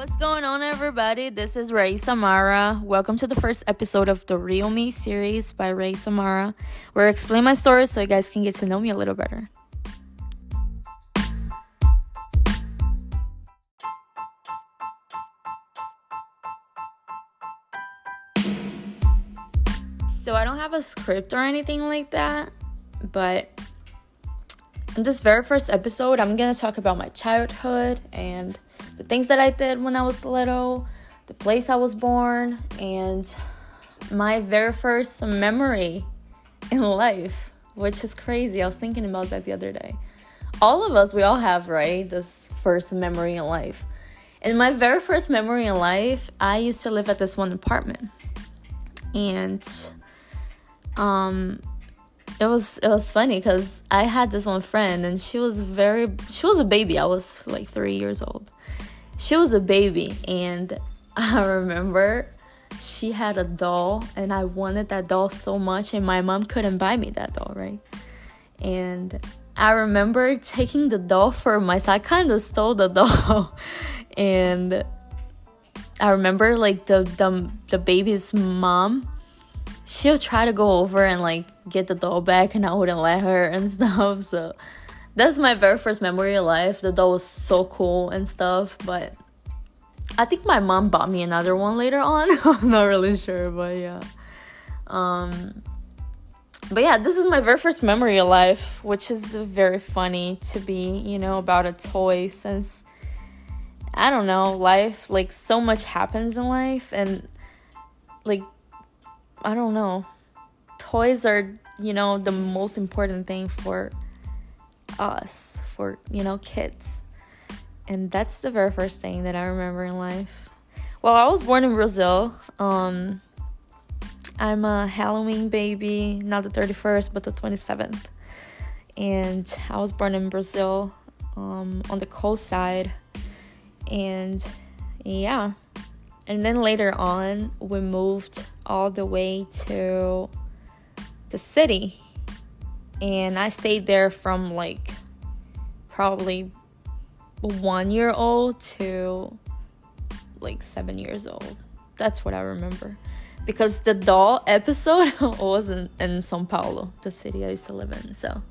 What's going on, everybody? This is Ray Samara. Welcome to the first episode of the Real Me series by Ray Samara, where I explain my story so you guys can get to know me a little better. So, I don't have a script or anything like that, but in this very first episode, I'm gonna talk about my childhood and the things that I did when I was little, the place I was born, and my very first memory in life, which is crazy. I was thinking about that the other day. All of us, we all have, right? This first memory in life. In my very first memory in life, I used to live at this one apartment. And um it was it was funny because I had this one friend and she was very she was a baby. I was like three years old. She was a baby and I remember she had a doll and I wanted that doll so much and my mom couldn't buy me that doll, right? And I remember taking the doll for myself. I kind of stole the doll and I remember like the the the baby's mom she'll try to go over and like get the doll back and I wouldn't let her and stuff. So that's my very first memory of life. The doll was so cool and stuff, but I think my mom bought me another one later on. I'm not really sure, but yeah. Um but yeah, this is my very first memory of life, which is very funny to be, you know, about a toy since I don't know, life like so much happens in life and like I don't know. Toys are, you know, the most important thing for us, for, you know, kids. And that's the very first thing that I remember in life. Well, I was born in Brazil. Um, I'm a Halloween baby, not the 31st, but the 27th. And I was born in Brazil um, on the coast side. And yeah, and then later on, we moved all the way to the city. And I stayed there from like probably one year old to like seven years old. That's what I remember. Because the doll episode was in, in Sao Paulo, the city I used to live in. So,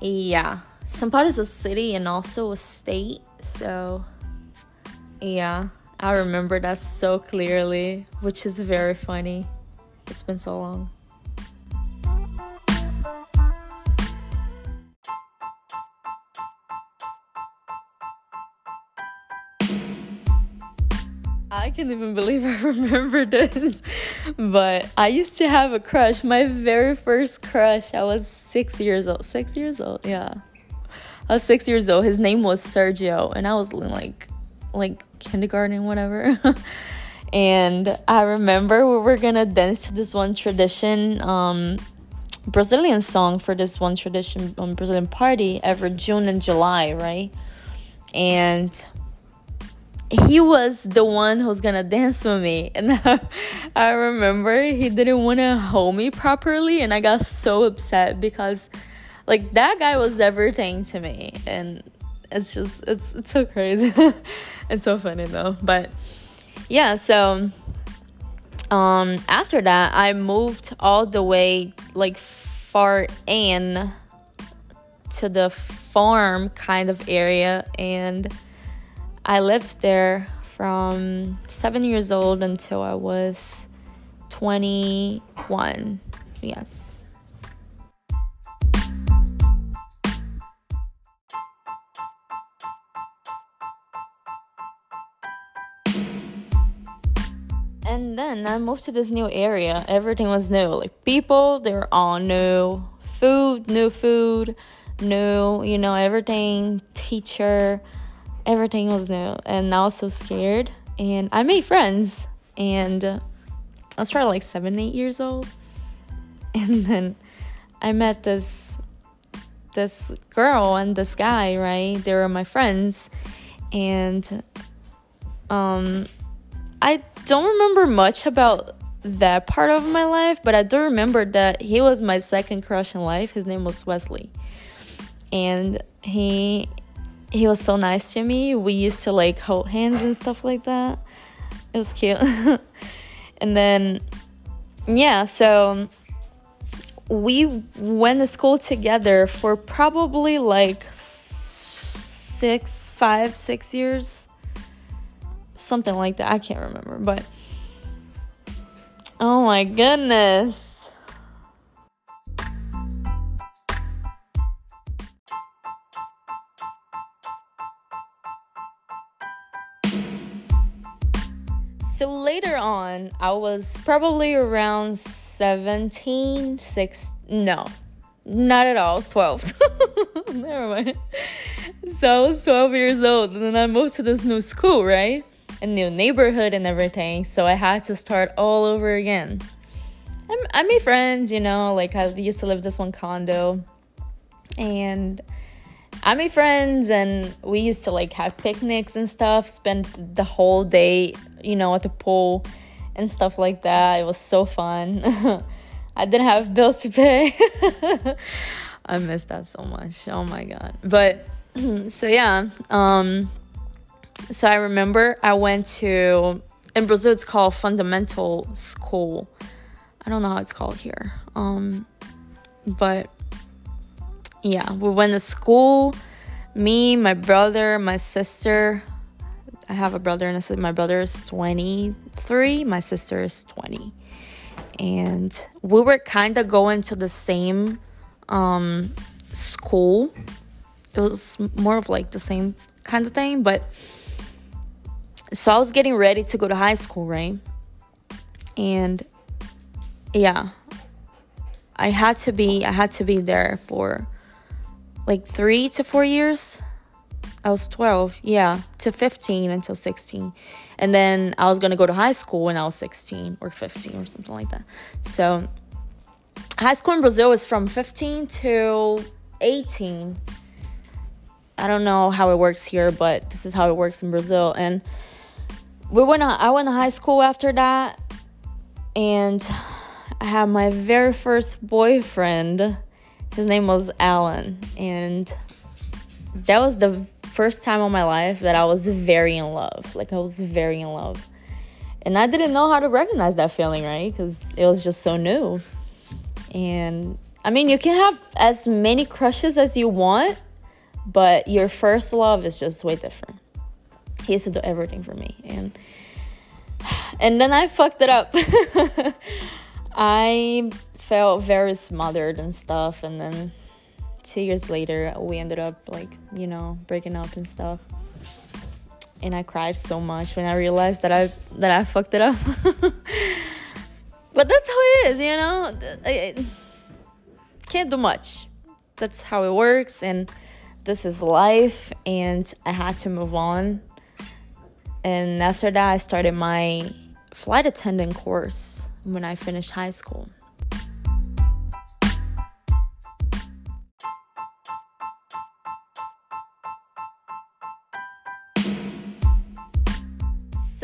yeah. Sao Paulo is a city and also a state. So, yeah. I remember that so clearly, which is very funny. It's been so long. Can't even believe I remember this. But I used to have a crush. My very first crush. I was six years old. Six years old, yeah. I was six years old. His name was Sergio, and I was like, like kindergarten, whatever. and I remember we were gonna dance to this one tradition, um, Brazilian song for this one tradition um, Brazilian party every June and July, right? And he was the one who was gonna dance with me, and I remember he didn't want to hold me properly, and I got so upset because, like, that guy was everything to me, and it's just it's it's so crazy. it's so funny though. But yeah, so um after that I moved all the way like far in to the farm kind of area and I lived there from 7 years old until I was 21. Yes. And then I moved to this new area. Everything was new. Like people, they were all new. Food, new food, new, you know, everything. Teacher, everything was new. And I was so scared. And I made friends. And I was probably like seven, eight years old. And then I met this this girl and this guy, right? They were my friends. And um I don't remember much about that part of my life, but I do remember that he was my second crush in life. His name was Wesley. And he he was so nice to me. We used to like hold hands and stuff like that. It was cute. and then, yeah, so we went to school together for probably like six, five, six years. Something like that. I can't remember. But, oh my goodness. So later on, I was probably around 17, 6, no, not at all, I was 12. Never mind. So I was 12 years old, and then I moved to this new school, right? A new neighborhood and everything, so I had to start all over again. I made friends, you know, like I used to live this one condo, and I made friends and we used to like have picnics and stuff, spend the whole day, you know, at the pool and stuff like that. It was so fun. I didn't have bills to pay. I miss that so much. Oh my god. But so yeah, um so I remember I went to in Brazil it's called fundamental school. I don't know how it's called here. Um but yeah, we went to school. Me, my brother, my sister. I have a brother and a sister. My brother is 23, my sister is 20. And we were kind of going to the same um, school. It was more of like the same kind of thing, but so I was getting ready to go to high school, right? And yeah, I had to be I had to be there for like three to four years. I was 12, yeah, to 15 until 16. And then I was gonna go to high school when I was 16 or 15 or something like that. So, high school in Brazil is from 15 to 18. I don't know how it works here, but this is how it works in Brazil. And we went. To, I went to high school after that, and I had my very first boyfriend his name was Alan, and that was the first time in my life that I was very in love. Like I was very in love. And I didn't know how to recognize that feeling, right? Cuz it was just so new. And I mean, you can have as many crushes as you want, but your first love is just way different. He used to do everything for me and and then I fucked it up. I felt very smothered and stuff and then two years later we ended up like you know breaking up and stuff. And i cried so much when i realized that i that i fucked it up. But that's how it is you know? I, I can't do much. That's how it works and this is life and i had to move on. And after that i started my flight attendant course when i finished high school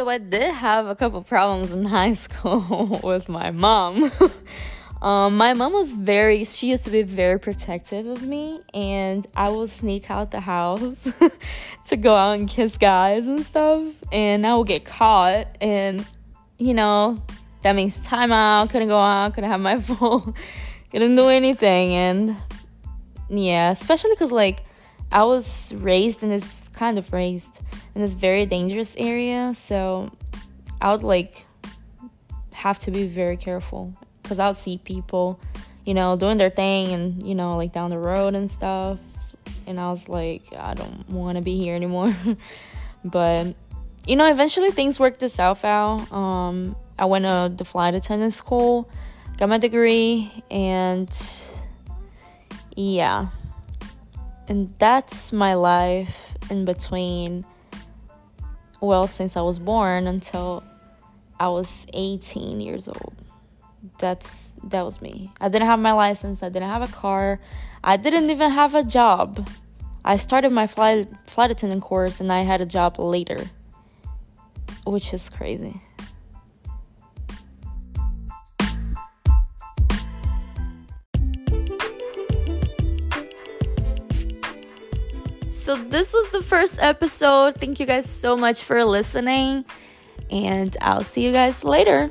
I did have a couple problems in high school with my mom. um, my mom was very, she used to be very protective of me, and I would sneak out the house to go out and kiss guys and stuff, and I would get caught, and you know, that means timeout, couldn't go out, couldn't have my phone, couldn't do anything, and yeah, especially because like I was raised in this kind of raised in this very dangerous area, so I would like have to be very careful because I would see people, you know, doing their thing and you know, like down the road and stuff. And I was like, I don't want to be here anymore. but you know, eventually things worked itself out. Um, I went to the flight attendant school, got my degree, and yeah. And that's my life in between well since I was born until I was 18 years old. That's that was me. I didn't have my license, I didn't have a car, I didn't even have a job. I started my flight flight attendant course and I had a job later. Which is crazy. So this was the first episode. Thank you guys so much for listening, and I'll see you guys later.